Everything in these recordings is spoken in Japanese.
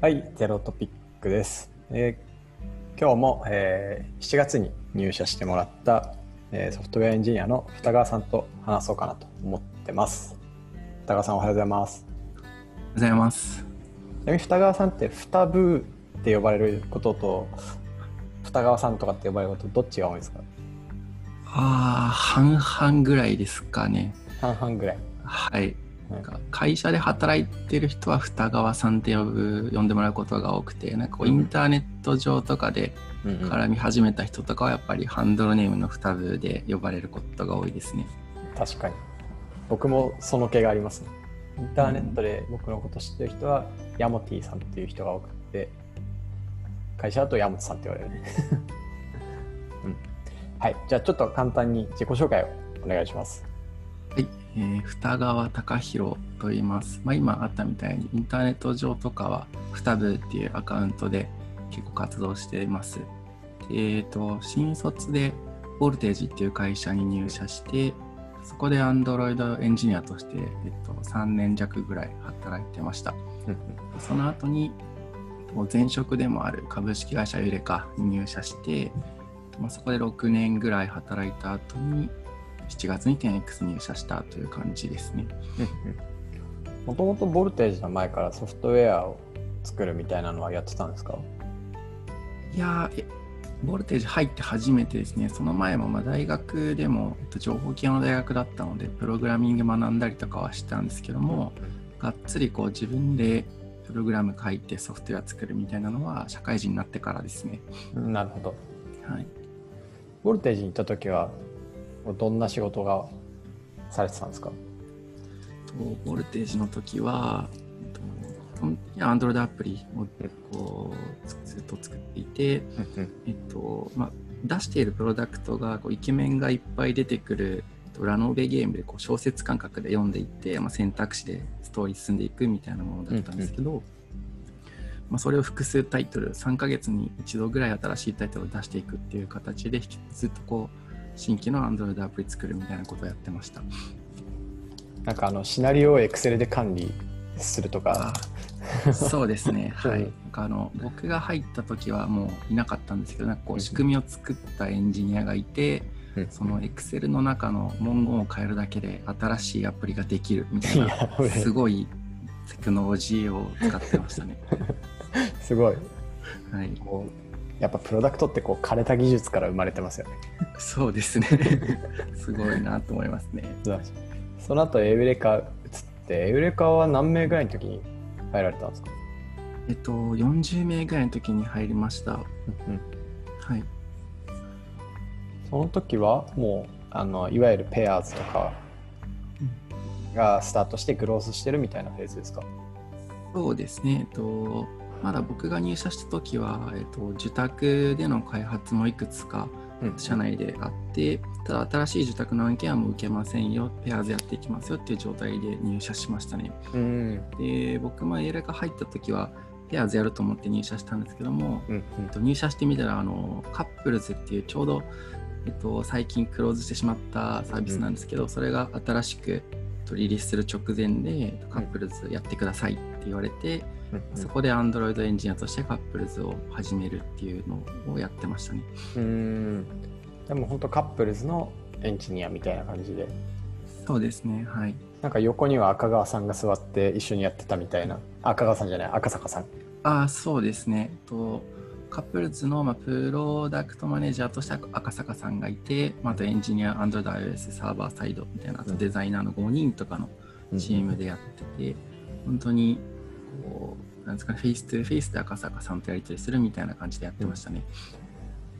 はい、ゼロトピックです。えー今日も、えー7月に入社してもらった、えーソフトウェアエンジニアの二川さんと話そうかなと思ってます。二川さんおはようございます。おはようございます。ちなみに二川さんって二部って呼ばれることと二川さんとかって呼ばれることどっちが多いですか？ああ、半々ぐらいですかね。半々ぐらい。はい。はないんか会社で働いてる人は二川さんって呼ぶ呼んでもらうことが多くて、なんかこうインターネット上とかで絡み始めた人とかはやっぱりハンドルネームの二部で呼ばれることが多いですね。確かに。僕もその気がありますね。インターネットで僕のこと知ってる人は、ヤモティさんっていう人が多くて、会社だとヤモトさんって言われるね。うん、はい。じゃあちょっと簡単に自己紹介をお願いします。はい、えー、二川隆弘と言います。まあ、今あったみたいにインターネット上とかは二部っていうアカウントで結構活動しています。でえっ、と新卒でボルテージっていう会社に入社してそこで Android エンジニアとして、えっと、3年弱ぐらい働いてました。その後にもう前職でもある株式会社ユレカに入社して、まあ、そこで6年ぐらい働いた後に7月に 10X 入社したという感じですね。もともとボルテージの前からソフトウェアを作るみたいなのはやってたんですか？いやボルテージ入って初めてですね、その前もまあ大学でも、えっと、情報系の大学だったので、プログラミング学んだりとかはしたんですけども、がっつりこう自分でプログラム書いてソフトウェア作るみたいなのは社会人になってからですね。うんなるほど。はい、ボルテージに行った時は、どんな仕事がされてたんですか？とボルテージの時は、えっと基本的には Android アプリをこうつずっと作っていて、えっとまあ、出しているプロダクトがこうイケメンがいっぱい出てくるえっとラノベゲームでこう小説感覚で読んでいって、まあ、選択肢でストーリー進んでいくみたいなものだったんですけど、まあ、それを複数タイトル3ヶ月に一度ぐらい新しいタイトルを出していくっていう形でずっとこう新規の Android アプリ作るみたいなことをやってました。なんかあのシナリオを Excel で管理するとか、そうですね、はい。うんなんかあの僕が入った時はもういなかったんですけど、なんかこう仕組みを作ったエンジニアがいて、うんその Excel の中の文言を変えるだけで新しいアプリができるみたいな、すごいテクノロジーを使ってましたね。すごい。はい、やっぱプロダクトってこう枯れた技術から生まれてますよね。そうですね。すごいなと思いますね。その後エウレカ移って、エウレカは何名ぐらいの時に入られたんですか、えっと、40名ぐらいの時に入りました。はい。その時はもうあのいわゆるペアーズとかがスタートしてグロースしてるみたいなフェーズですか？そうですね、えっと、まだ僕が入社した時は、えっと、受託での開発もいくつか社内であって、ただ新しい受託の案件はもう受けませんよ、ペアーズやっていきますよっていう状態で入社しましたね。うん。で、僕もエレカ入った時は、ペアーズやると思って入社したんですけども、うんえっと、入社してみたらあのカップルズっていうちょうど、えっと、最近クローズしてしまったサービスなんですけど、それが新しくえっとリリースする直前でえっとカップルズやってくださいって言われて、うんそこで Android エンジニアとしてカップルズを始めるっていうのをやってましたね。うんでも本当カップルズのエンジニアみたいな感じでそうですね、はい。なんか横には赤川さんが座って一緒にやってたみたいな赤川さんじゃない赤坂さんああ、そうですね。とカップルズの、まあ、プロダクトマネージャーとしては赤坂さんがいて、まあ、あとエンジニア、Android、iOS、サーバーサイドみたいな、あとデザイナーの5人とかのチームでやってて、本当にこう、なんですかね、フェイス2フェイスで赤坂さんとやり取りするみたいな感じでやってましたね。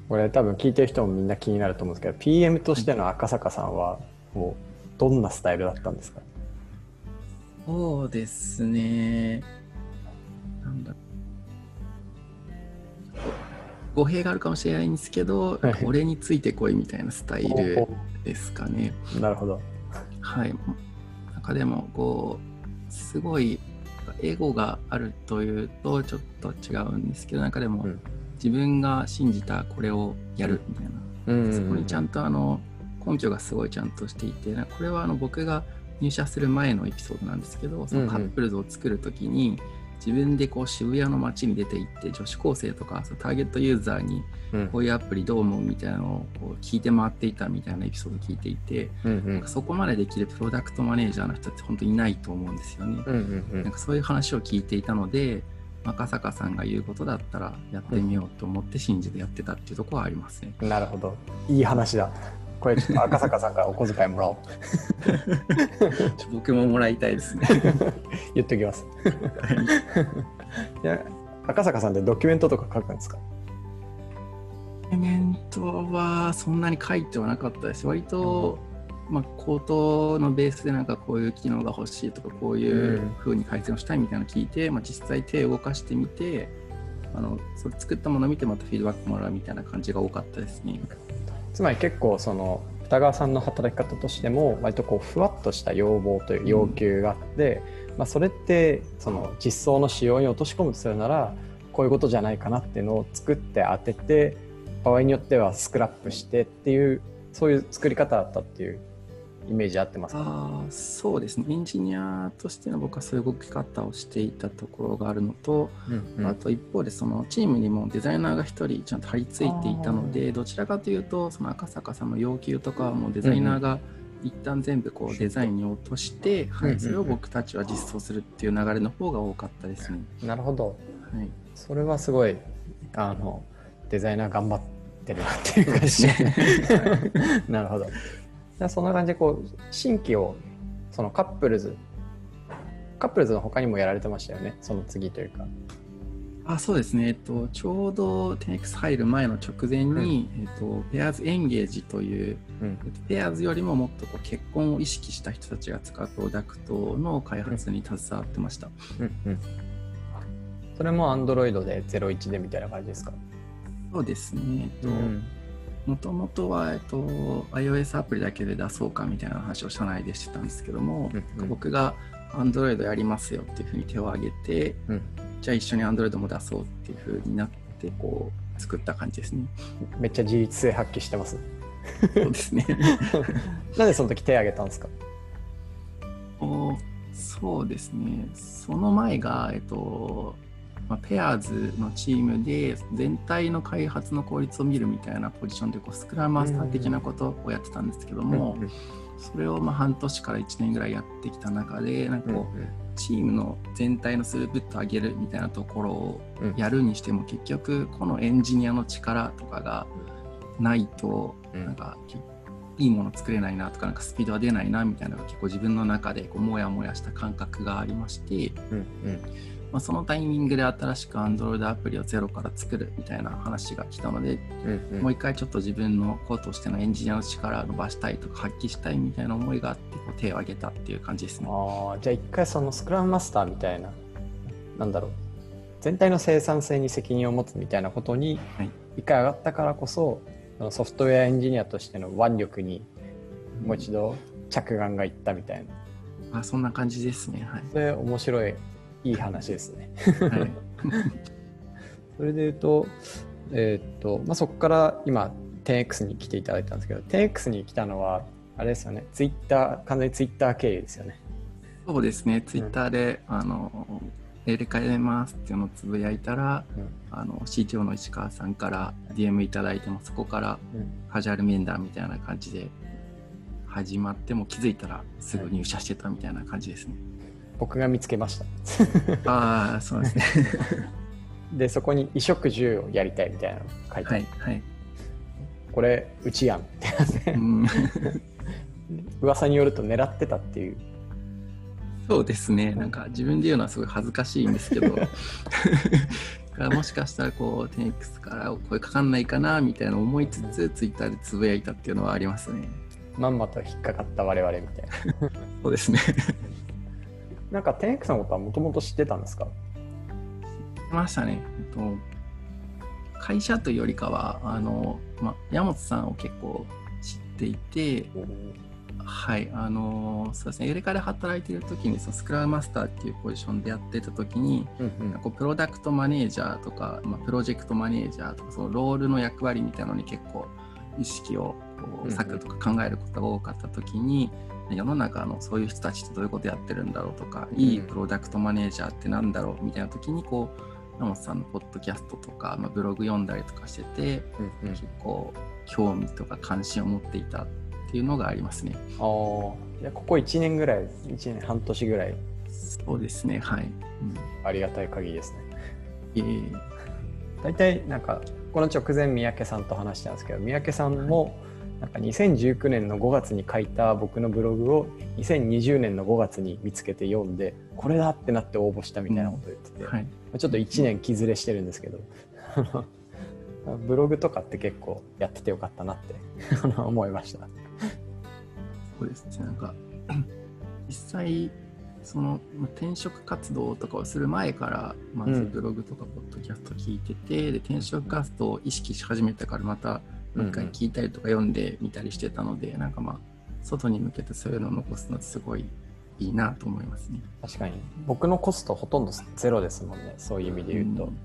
これ多分聞いてる人もみんな気になると思うんですけど PM としての赤坂さんはもうどんなスタイルだったんですか？そうですね。なんだ語弊があるかもしれないんですけど、はい俺についてこいみたいなスタイルですかね。なるほどはい。なんかでも、こう、すごい、エゴがあるというとちょっと違うんですけど、なんかでも、うん。自分が信じたこれをやるみたいな、うん。そこにちゃんとあの根拠がすごいちゃんとしていて、これはあの僕が入社する前のエピソードなんですけど、そのカップルズを作るときに、自分でこう渋谷の街に出て行って女子高生とかターゲットユーザーにうん。こういうアプリどう思うみたいなのをこう聞いて回っていたみたいなエピソードを聞いていて、うんなんかそこまでできるプロダクトマネージャーの人って本当にいないと思うんですよね。うんうんうん。なんかそういう話を聞いていたので赤坂さんが言うことだったらやってみようと思って信じてやってたっていうところはありますね。なるほど。いい話だこれちょっと赤坂さんからお小遣いもらおう 僕ももらいたいですね。言っときますいや赤坂さんってドキュメントとか書くんですか？コメントはそんなに書いてはなかったです。割と、まあ、口頭のベースでなんかこういう機能が欲しいとかこういう風に改善をしたいみたいなのを聞いて、まあ、実際手を動かしてみてあのそれ作ったものを見てまたフィードバックもらうみたいな感じが多かったですね。つまり結構その二川さんの働き方としても割とこうふわっとした要望という要求があって、まあ、それってその実装の仕様に落とし込むとするならこういうことじゃないかなっていうのを作って当てて場合によってはスクラップしてっていうそういう作り方だったっていうイメージ合ってますか？あーそうですね。エンジニアとしての僕はそういう動き方をしていたところがあるのと、うんあと一方でそのチームにもデザイナーが1人ちゃんと張り付いていたのでどちらかというとその赤坂さんの要求とかはもうデザイナーが一旦全部こうデザインに落として、はうんうん。い、それを僕たちは実装するっていう流れの方が多かったですね。なるほど。はい、それはすごいあのデザイナー頑張ってるなっていう感じ。なるほどそんな感じでこう新規をそのカップルズカップルズの他にもやられてましたよね。その次というか。あそうですね、えっと、ちょうど 10X 入る前の直前に、えっと、ペアーズエンゲージという、うん。えっとペアーズよりももっとこう結婚を意識した人たちが使うプロダクトの開発に携わってました。うんうん。それも Android で01でみたいな感じですか？そうですね、えっとんもともとは、えっと、iOS アプリだけで出そうかみたいな話を社内でしてたんですけども、うんうん僕が Android やりますよっていうふうに手を挙げて、うんじゃあ一緒に Android も出そうっていうふうになってこう作った感じですね。めっちゃ自立性発揮してます？そうですね。なんでその時手挙げたんですか？おそうですね。その前が、えっと、まあ、ペアーズのチームで全体の開発の効率を見るみたいなポジションでこうスクラムマスター的なことをやってたんですけども、うんそれをまあ半年から1年ぐらいやってきた中でなんかこう、うんチームの全体のスループット上げるみたいなところをうんやるにしても結局このエンジニアの力とかがないとうん。なんかきいいもの作れないなとかなんかスピードは出ないなみたいなのが結構自分の中でこうモヤモヤした感覚がありまして、うんうんまあ、そのタイミングで新しく Android アプリをゼロから作るみたいな話が来たので、うんうん。もう一回ちょっと自分の子としてのエンジニアの力を伸ばしたいとか発揮したいみたいな思いがあってこう手を挙げたっていう感じですね。ああじゃあ一回そのスクラムマスターみたいななんだろう。全体の生産性に責任を持つみたいなことにはい。一回上がったからこそそのソフトウェアエンジニアとしての腕力にもう一度着眼がいったみたいな。あそんな感じですね。はい。それ面白いいい話ですね。はい。それで言うと,、えーっとまあ、そこから今 10X に来ていただいたんですけど 10X に来たのはあれですよね。ツイッター完全にツイッター経由ですよね。そうですね、ツイッターで、あの入れ替えますっていうのをつぶやいたら、うん。あの CTO の石川さんから DM いただいても、そこからカジュアル面談みたいな感じで始まっても気づいたらすぐ入社してたみたいな感じですね。僕が見つけました ああ、そうですね。でそこに衣食住をやりたいみたいなの書いてある、はい、はい。これうちやんってなってうん 噂によると狙ってたっていうそうですね、なんか自分で言うのはすごい恥ずかしいんですけど、もしかしたらこう、10X から声かかんないかなみたいな思いつつ、ツイッターでつぶやいたっていうのはありますね。まんまと引っかかった我々みたいなそうですね。なんか 10X のことはもともと知ってたんですか？いましたね。えっと、会社というよりかは、あの、ま、山本さんを結構知っていて、はい、あの、そうですね、エレカで働いている時に、そのスクラムマスターっていうポジションでやってた時に、うんこうプロダクトマネージャーとか、まあ、プロジェクトマネージャーとか、そのロールの役割みたいなのに結構意識をこうんううん。割くとか考えることが多かった時に、世の中のそういう人たちってどういうことやってるんだろうとか、いいプロダクトマネージャーってなんだろうみたいな時にこう山本さんのポッドキャストとか、まあ、ブログ読んだりとかしてて、うんうん、結構興味とか関心を持っていたっていうのがありますね。ああ、いやここ1年ぐらい、1年半年ぐらい、そうですね、はい。うん、ありがたい限りですね。えー、大体なんかこの直前三宅さんと話したんですけど三宅さんもなんか2019年の5月に書いた僕のブログを2020年の5月に見つけて読んでこれだってなって応募したみたいなことを言ってて、うんはい、ちょっと1年気ずれしてるんですけど ブログとかって結構やっててよかったなって 思いました。そうですね。なんか 実際その転職活動とかをする前からまずブログとかポッドキャスト聞いてて、うん、で転職活動を意識し始めたからまた一回聞いたりとか読んでみたりしてたので、うんうん、なんかまあ外に向けてそういうのを残すのってすごいいいなと思いますね。確かに僕のコストほとんどゼロですもんねそういう意味で言うと、うん、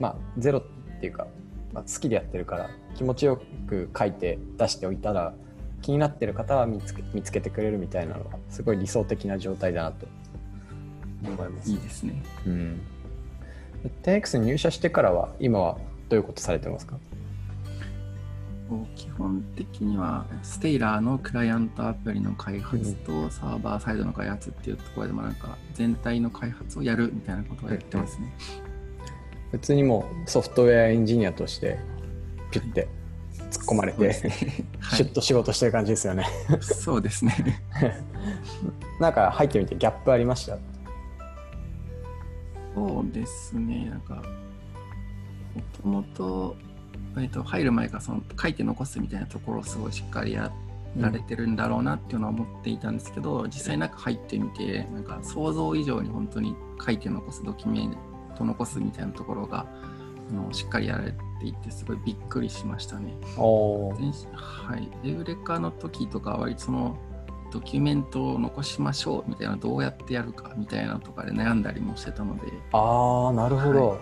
まあゼロっていうか、まあ、好きでやってるから気持ちよく書いて出しておいたら気になってる方は見つけ見つけてくれるみたいなのはすごい理想的な状態だなと思います。いいですね。うん。10X に入社してからは今はどういうことされてますか？基本的にはステイラーのクライアントアプリの開発とサーバーサイドの開発っていうところでもなんか全体の開発をやるみたいなことをやってますね。普通にもうソフトウェアエンジニアとしてピュッて突っ込まれて、ねはい、シュッと仕事してる感じですよね。そうですね。なんか入ってみてギャップありました？そうですね。なんかもともと,、えっと入る前からその書いて残すみたいなところをすごいしっかりやられてるんだろうなっていうのは思っていたんですけど、うん、実際中入ってみてなんか想像以上に本当に書いて残すドキュメント残すみたいなところがあのしっかりやられていてすごいびっくりしましたね。はい、エウレカの時とかは割とそのドキュメントを残しましょうみたいなどうやってやるかみたいなとかで悩んだりもしてたので。ああなるほど、はい、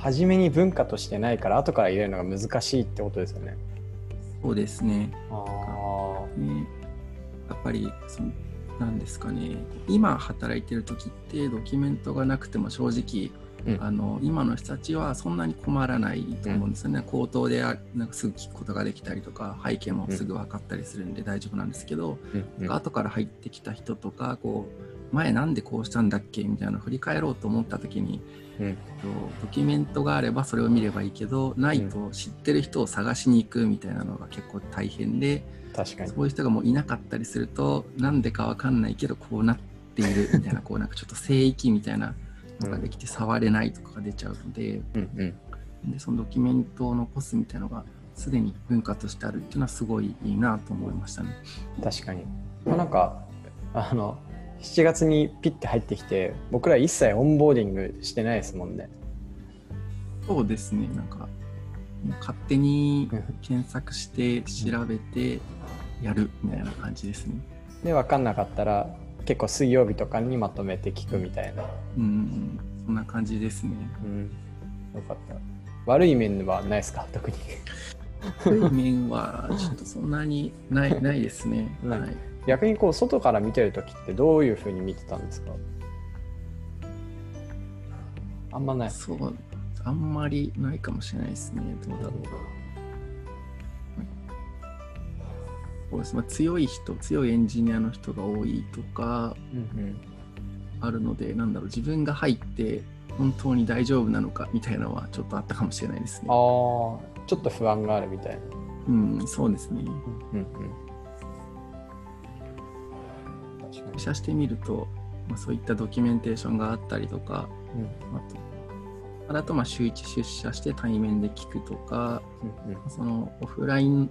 初めに文化としてないから後から入れるのが難しいってことですよね。そうですね。あね。やっぱりそのなんですかね。今働いてる時ってドキュメントがなくても正直うん、あの今の人たちはそんなに困らないと思うんですよね、うん、口頭でなんかすぐ聞くことができたりとか背景もすぐ分かったりするんで大丈夫なんですけど、うん、後から入ってきた人とかこう前なんでこうしたんだっけみたいなのを振り返ろうと思った時に、うん、ドキュメントがあればそれを見ればいいけどないと知ってる人を探しに行くみたいなのが結構大変で確かにそういう人がもういなかったりするとなんでか分かんないけどこうなっているみたいな こうなんかちょっと聖域みたいな。のができて触れないとかが出ちゃうのでうんうん、でそのドキュメントを残すみたいなのがすでに文化としてあるっていうのはすごいいいなと思いましたね。確かに、まあ、なんかあの7月にピッて入ってきて僕ら一切オンボーディングしてないですもんね。そうですねなんか勝手に検索して調べてやるみたいな感じですね。で分かんなかったら結構水曜日とかにまとめて聞くみたいな。うん、そんな感じですね。うん、よかった。悪い面はないですか、特に。悪い面はちょっとそんなにない ないですね。はい、逆にこう外から見てる時ってどういうふうに見てたんですか？あんまない。そう、あんまりないかもしれないですね。どうだろう。そうですまあ、強い人強いエンジニアの人が多いとかあるので、うんうん、なんだろう自分が入って本当に大丈夫なのかみたいなのはちょっとあったかもしれないですね。ああちょっと不安があるみたいな。うんそうですね。うんうん入社してみると、まあ、そういったドキュメンテーションがあったりとか、うん、あとあとまあ週1出社して対面で聞くとか、うんうん、そのオフライン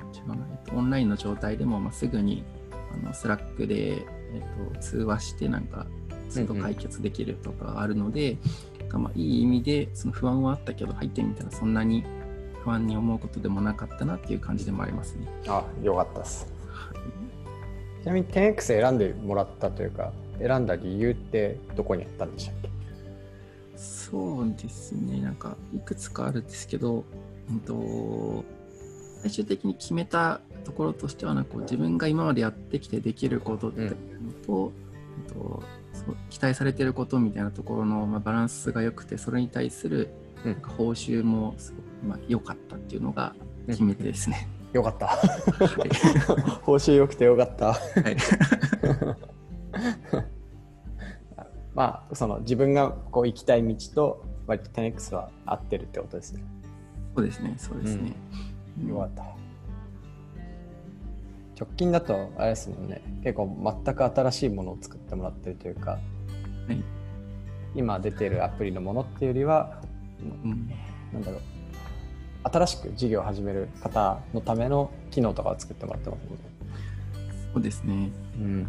オンラインの状態でもまあすぐにあのスラックで、えー、と通話してなんかずっと解決できるとかあるので、うんうん、まあ、いい意味でその不安はあったけど入ってみたらそんなに不安に思うことでもなかったなっていう感じでもありますね。あよかったです。ちなみに 10X 選んでもらったというか選んだ理由ってどこにあったんでしたっけ？そうですね、なんかいくつかあるんですけど、うんと、最終的に決めたところとしてはなんかこう自分が今までやってきてできることっていうのと,、えっとそう期待されてることみたいなところの、まあ、バランスが良くてそれに対するうん。なんか報酬もすごく、まあ、良かったっていうのが決め手ですね。よかった。は い報酬良くてよかった。はい まあ、その自分がこう行きたい道と割と 10X は合ってるってことですね。そうですね、そうですね。よかった。直近だと、あれですもんね、結構全く新しいものを作ってもらってるというか、はい今出てるアプリのものっていうよりは、うんなんだろう、新しく事業を始める方のための機能とかを作ってもらってますもんね。そうですね。うん。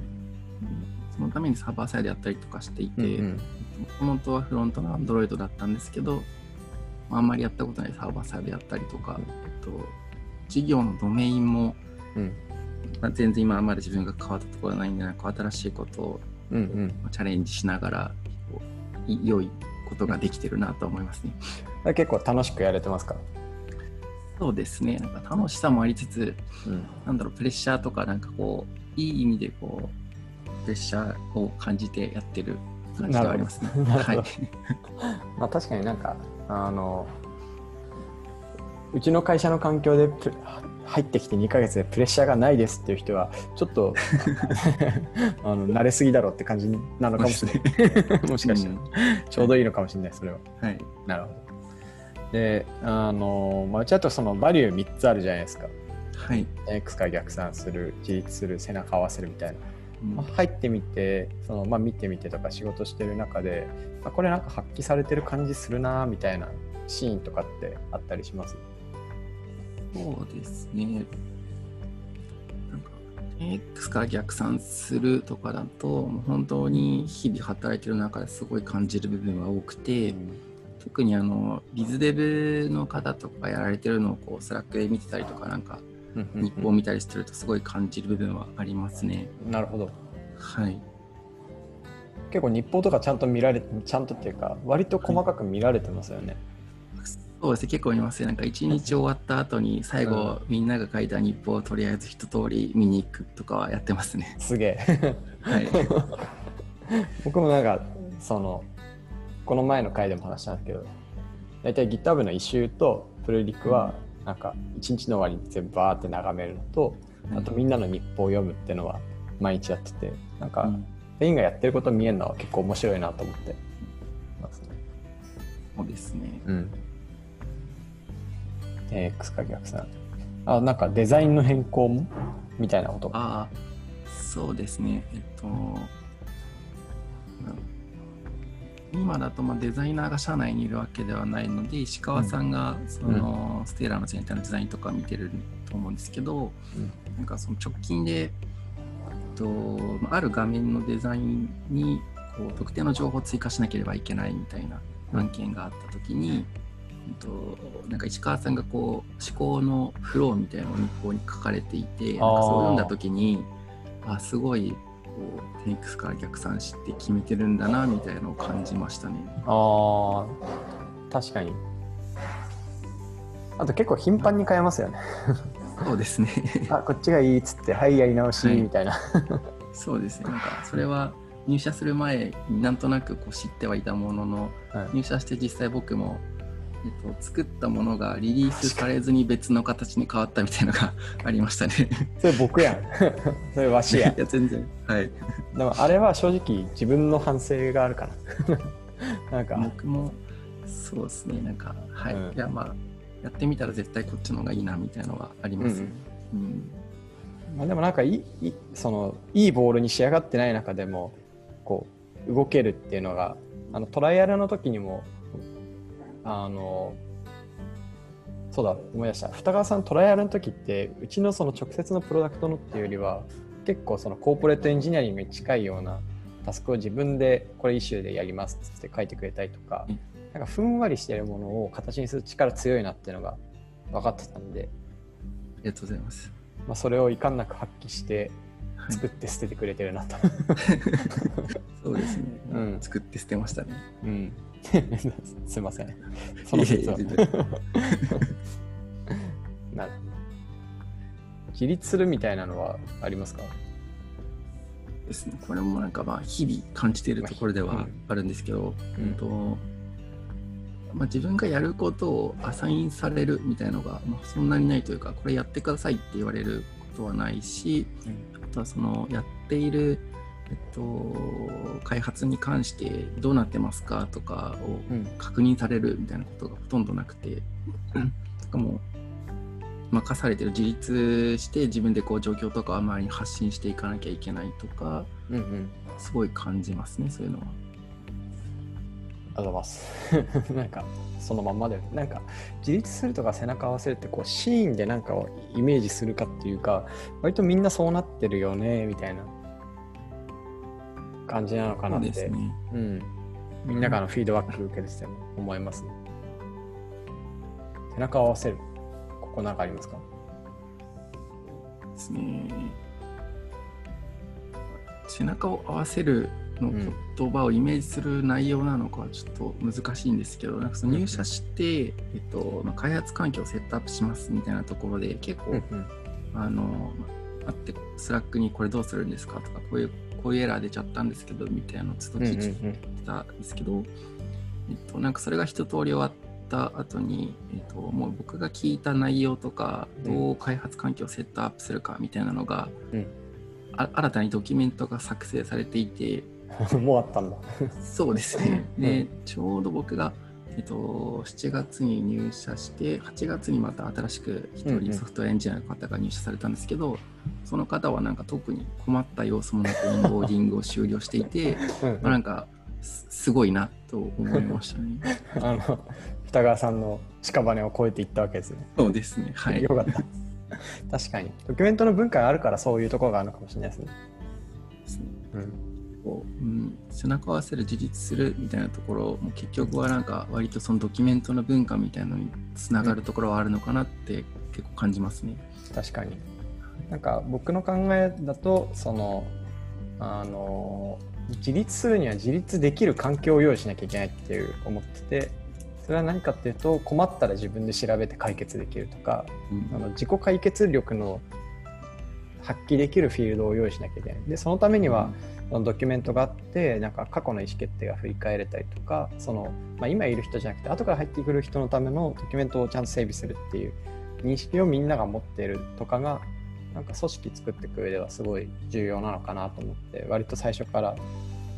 そのためにサーバーサイドやったりとかしていて、うんもともとはフロントの Android だったんですけど、まああんまりやったことないサーバーサイドやったりとか、うんえっと、事業のドメインも、うん。まあ、全然今まで自分が変わったところはないんで、なんか新しいことをうんうん。まあチャレンジしながら、良いことができてるなと思いますね。結構楽しくやれてますか？そうですね、なんか楽しさもありつつ、うん。なんだろう、プレッシャーとか、なんかこう、いい意味でこう、プレッシャーを感じてやってる感じがありますね。はい。まあ確かになんか、あの、うちの会社の環境でプ入ってきて2ヶ月でプレッシャーがないですっていう人は、ちょっと あの慣れすぎだろうって感じなのかもしれない。もしかしたら、ちょうどいいのかもしれない、それは。はい。なるほど。で、あの、まあ、うちだとそのバリュー3つあるじゃないですか。はい。X から逆算する、自立する、背中合わせるみたいな。うんまあ入ってみて、そのまあ、見てみてとか仕事してる中で、あこれなんか発揮されてる感じするなみたいなシーンとかってあったりします？そうですね。なんか、X から逆算するとかだと、本当に日々働いてる中ですごい感じる部分は多くて、特にあの、 BizDev の方とかやられてるのをこう、 Slack で見てたりとか、なんか、日報を見たりしてるとすごい感じる部分はありますね。なるほど。はい。結構日報とかちゃんと見られちゃんとっていうか、割と細かく見られてますよね。そうですね、結構見ますね。なんか一日終わった後に最後、みんなが書いた日報をとりあえず一通り見に行くとかはやってますね。すげえ。はい。僕もなんか、その、この前の回でも話したんですけど、大体 GitHub の一周とプルリクは、なんか一日の終わりに全部バーって眺めるのと、あとみんなの日報を読むっていうのは毎日やってて、なんかうん全員がやってること見えるのは結構面白いなと思ってますね。そうですね。うん。X か逆算。あ、なんかデザインの変更も？みたいなことが。ああ、そうですね。えっと、今だとまあデザイナーが社内にいるわけではないので、石川さんがそのステーラーの全体のデザインとか見てると思うんですけど、うん。なんかその直近で、えっと、まあある画面のデザインにこう特定の情報を追加しなければいけないみたいな案件があった時に、えっと、なんか石川さんがこう思考のフローみたいなのを日報に書かれていてなんかそう読んだ時にあすごいこう 10X から逆算して決めてるんだなみたいなのを感じましたね。ああ、確かに。あと結構頻繁に変えますよね。そうですね。あ、こっちがいいっつって、はい、やり直し、はいみたいな。そうですね。なんかそれは入社する前になんとなくこう知ってはいたもののはい入社して実際僕も、えっと、作ったものがリリースされずに別の形に変わったみたいなのが ありましたね。それ僕やん。それわしやい。や全然。はい。でもあれは正直自分の反省があるかな。なんか、僕もそうですね。なんかはい。うんいやまあやってみたら絶対こっちの方がいいなみたいなのはあります。うんまあ、でもなんかいいいいそのいいボールに仕上がってない中でもこう動けるっていうのがあのトライアルの時にもあのそうだ思い出した。二川さんトライアルの時ってうちのその直接のプロダクトのっていうよりは結構そのコーポレートエンジニアリングに近いようなタスクを自分でこれイシューでやりますって書いてくれたりとか、うん。なんかふんわりしてるものを形にする力強いなっていうのが分かってたんで、ありがとうございます。まあ、それを遺憾なく発揮してはい作って捨ててくれてるなと。そうですね。うん作って捨てましたね。うん。すいません。その説は。な自立するみたいなのはありますか？ですね。これもなんかまあ日々感じているところではあるんですけど、うんうんとまあ、自分がやることをアサインされるみたいのが、まあ、そんなにないというかこれやってくださいって言われることはないしあとはそのやっている、えっと、開発に関してどうなってますかとかをうん確認されるみたいなことがほとんどなくて、しかも任されてる自立して自分でこう状況とかを周りに発信していかなきゃいけないとかうんうんすごい感じますねそういうのは。ありがとうございます。なんか、そのまんまで、なんか、自立するとか背中合わせるって、こう、シーンでなんかをイメージするかっていうか、割とみんなそうなってるよね、みたいな感じなのかなって、ね。うん。みんなからのフィードバック受けてても思いますね。背中を合わせる。ここなんかありますか？ですね。背中を合わせるの言葉をイメージする内容なのかはちょっと難しいんですけど、なんかその入社して、えっとまあ、開発環境をセットアップしますみたいなところで結構、うんあのまあって Slack にこれどうするんですかとかこういうこういうエラー出ちゃったんですけどみたいなのをずっと聞いてたんですけど、えっと、なんかそれが一通り終わった後に、えっと、もう僕が聞いた内容とかどう開発環境をセットアップするかみたいなのが、うん。あ新たにドキュメントが作成されていてうん。もうあったんだ。そうですねうんでちょうど僕が、えっと、7月に入社して8月にまた新しく一うんうん人ソフトウェアエンジニアの方が入社されたんですけど、その方はなんか特に困った様子もなくインボーディングを終了していて、うんまあ、なんかすすごいなと思いましたね。あの、二川さんの屍を越えていったわけですね。そうですね。はいよ。かった。確かに。ドキュメントの文化があるからそういうところがあるのかもしれないですね。うん。こううん、背中を合わせる自立するみたいなところも結局はなんか割とそのドキュメントの文化みたいなのにつながるところはあるのかなって結構感じますね。確かに。なんか僕の考えだと、その、あの、自立するには自立できる環境を用意しなきゃいけないっていう思ってて、それは何かっていうと、困ったら自分で調べて解決できるとか、うんあの自己解決力の発揮できるフィールドを用意しなきゃいけない。で、そのためには、ドキュメントがあってなんか過去の意思決定が振り返れたりとかその、まあ、今いる人じゃなくて後から入ってくる人のためのドキュメントをちゃんと整備するっていう認識をみんなが持っているとかがなんか組織作っていく上ではすごい重要なのかなと思って割と最初から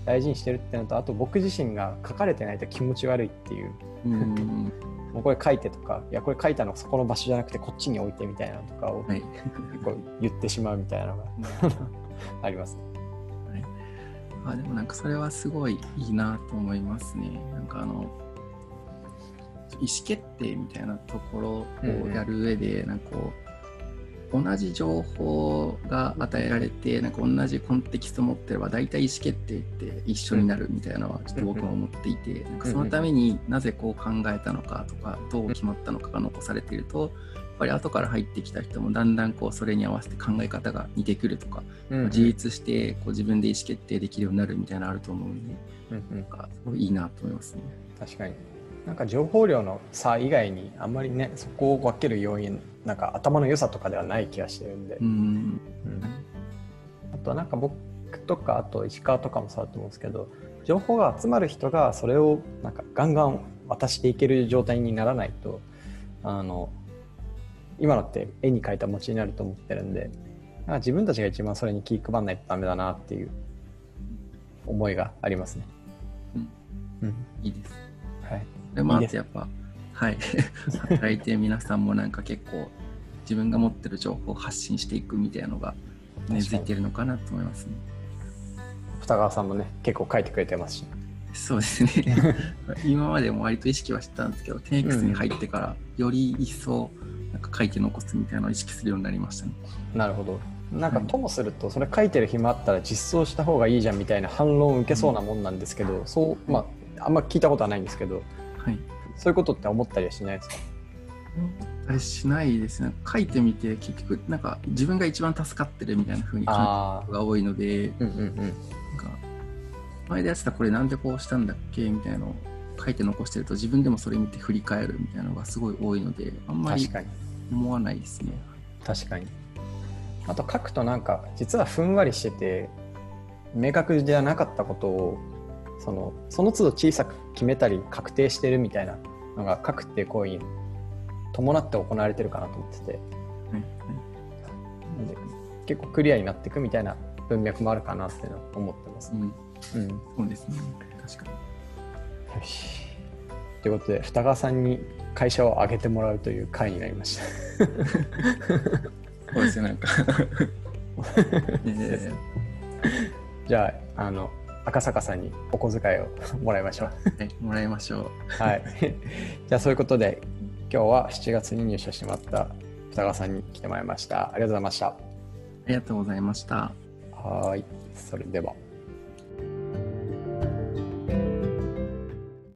大事にしてるっていうのとあと僕自身が書かれてないと気持ち悪いっていううんもうこれ書いてとかいやこれ書いたのそこの場所じゃなくてこっちに置いてみたいなのとかをはい。結構言ってしまうみたいなのが あります。あでもなんかそれはすごいいいなと思いますね。なんかあの意思決定みたいなところをやる上で、なんかこう同じ情報が与えられてなんか同じコンテキスト持ってれば大体意思決定って一緒になるみたいなのはちょっと僕も思っていて、なんかそのためになぜこう考えたのかとかどう決まったのかが残されているとぱり後から入ってきた人もだんだんこうそれに合わせて考え方が似てくるとか自立してこう自分で意思決定できるようになるみたいなのあると思うんで、うんうん。なんかすごいいいなと思いますね。確かに。なんか情報量の差以外にあんまりねそこを分ける要因なんか頭の良さとかではない気がしてるんで、うん。うんあとはなんか僕とかあと石川とかもそうだと思うんですけど情報が集まる人がそれをなんかガンガン渡していける状態にならないとあの今のって絵に描いた餅になると思ってるんでなんか自分たちが一番それに気配らないとダメだなっていう思いがありますね。うんうんいいです。はい、でもあいいですとやっぱ、はい。働いて皆さんもなんか結構自分が持ってる情報を発信していくみたいなのが根付いてるのかなと思いますね。二川さんもね結構書いてくれてますしそうですね。今までも割と意識はしてたんですけど、10X に入ってからより一層なんか書いて残すみたいなのを意識するようになりましたね。なるほど。なんかはいともするとそれ書いてる暇あったら実装した方がいいじゃんみたいな反論を受けそうなもんなんですけど、そうまああんま聞いたことはないんですけどはい。そういうことって思ったりはしないですか？あれしないですね。書いてみて結局なんか自分が一番助かってるみたいな風に感じが多いので、うんうんうん。なんか前でやってたこれなんでこうしたんだっけみたいなのを書いて残してると自分でもそれ見て振り返るみたいなのがすごい多いのであんまり思わないですね。確かにあと書くとなんか実はふんわりしてて明確じゃなかったことをそのその都度小さく決めたり確定してるみたいなのが書くっていう行為に伴って行われてるかなと思っててなんで結構クリアになっていくみたいな文脈もあるかなっていうのは思ってます。うん、うん、そうですね。確かに。よし。ということで、二川さんに会社を上げてもらうという会になりました。そうですよ、なんか。えじゃあ、あの、赤坂さんにお小遣いをもらいましょう。ーはい、もらいましょう。はい。じゃあ、そういうことで、今日は7月に入社してもらった二川さんに来てもらいました。ありがとうございました。ありがとうございました。はい。それでは。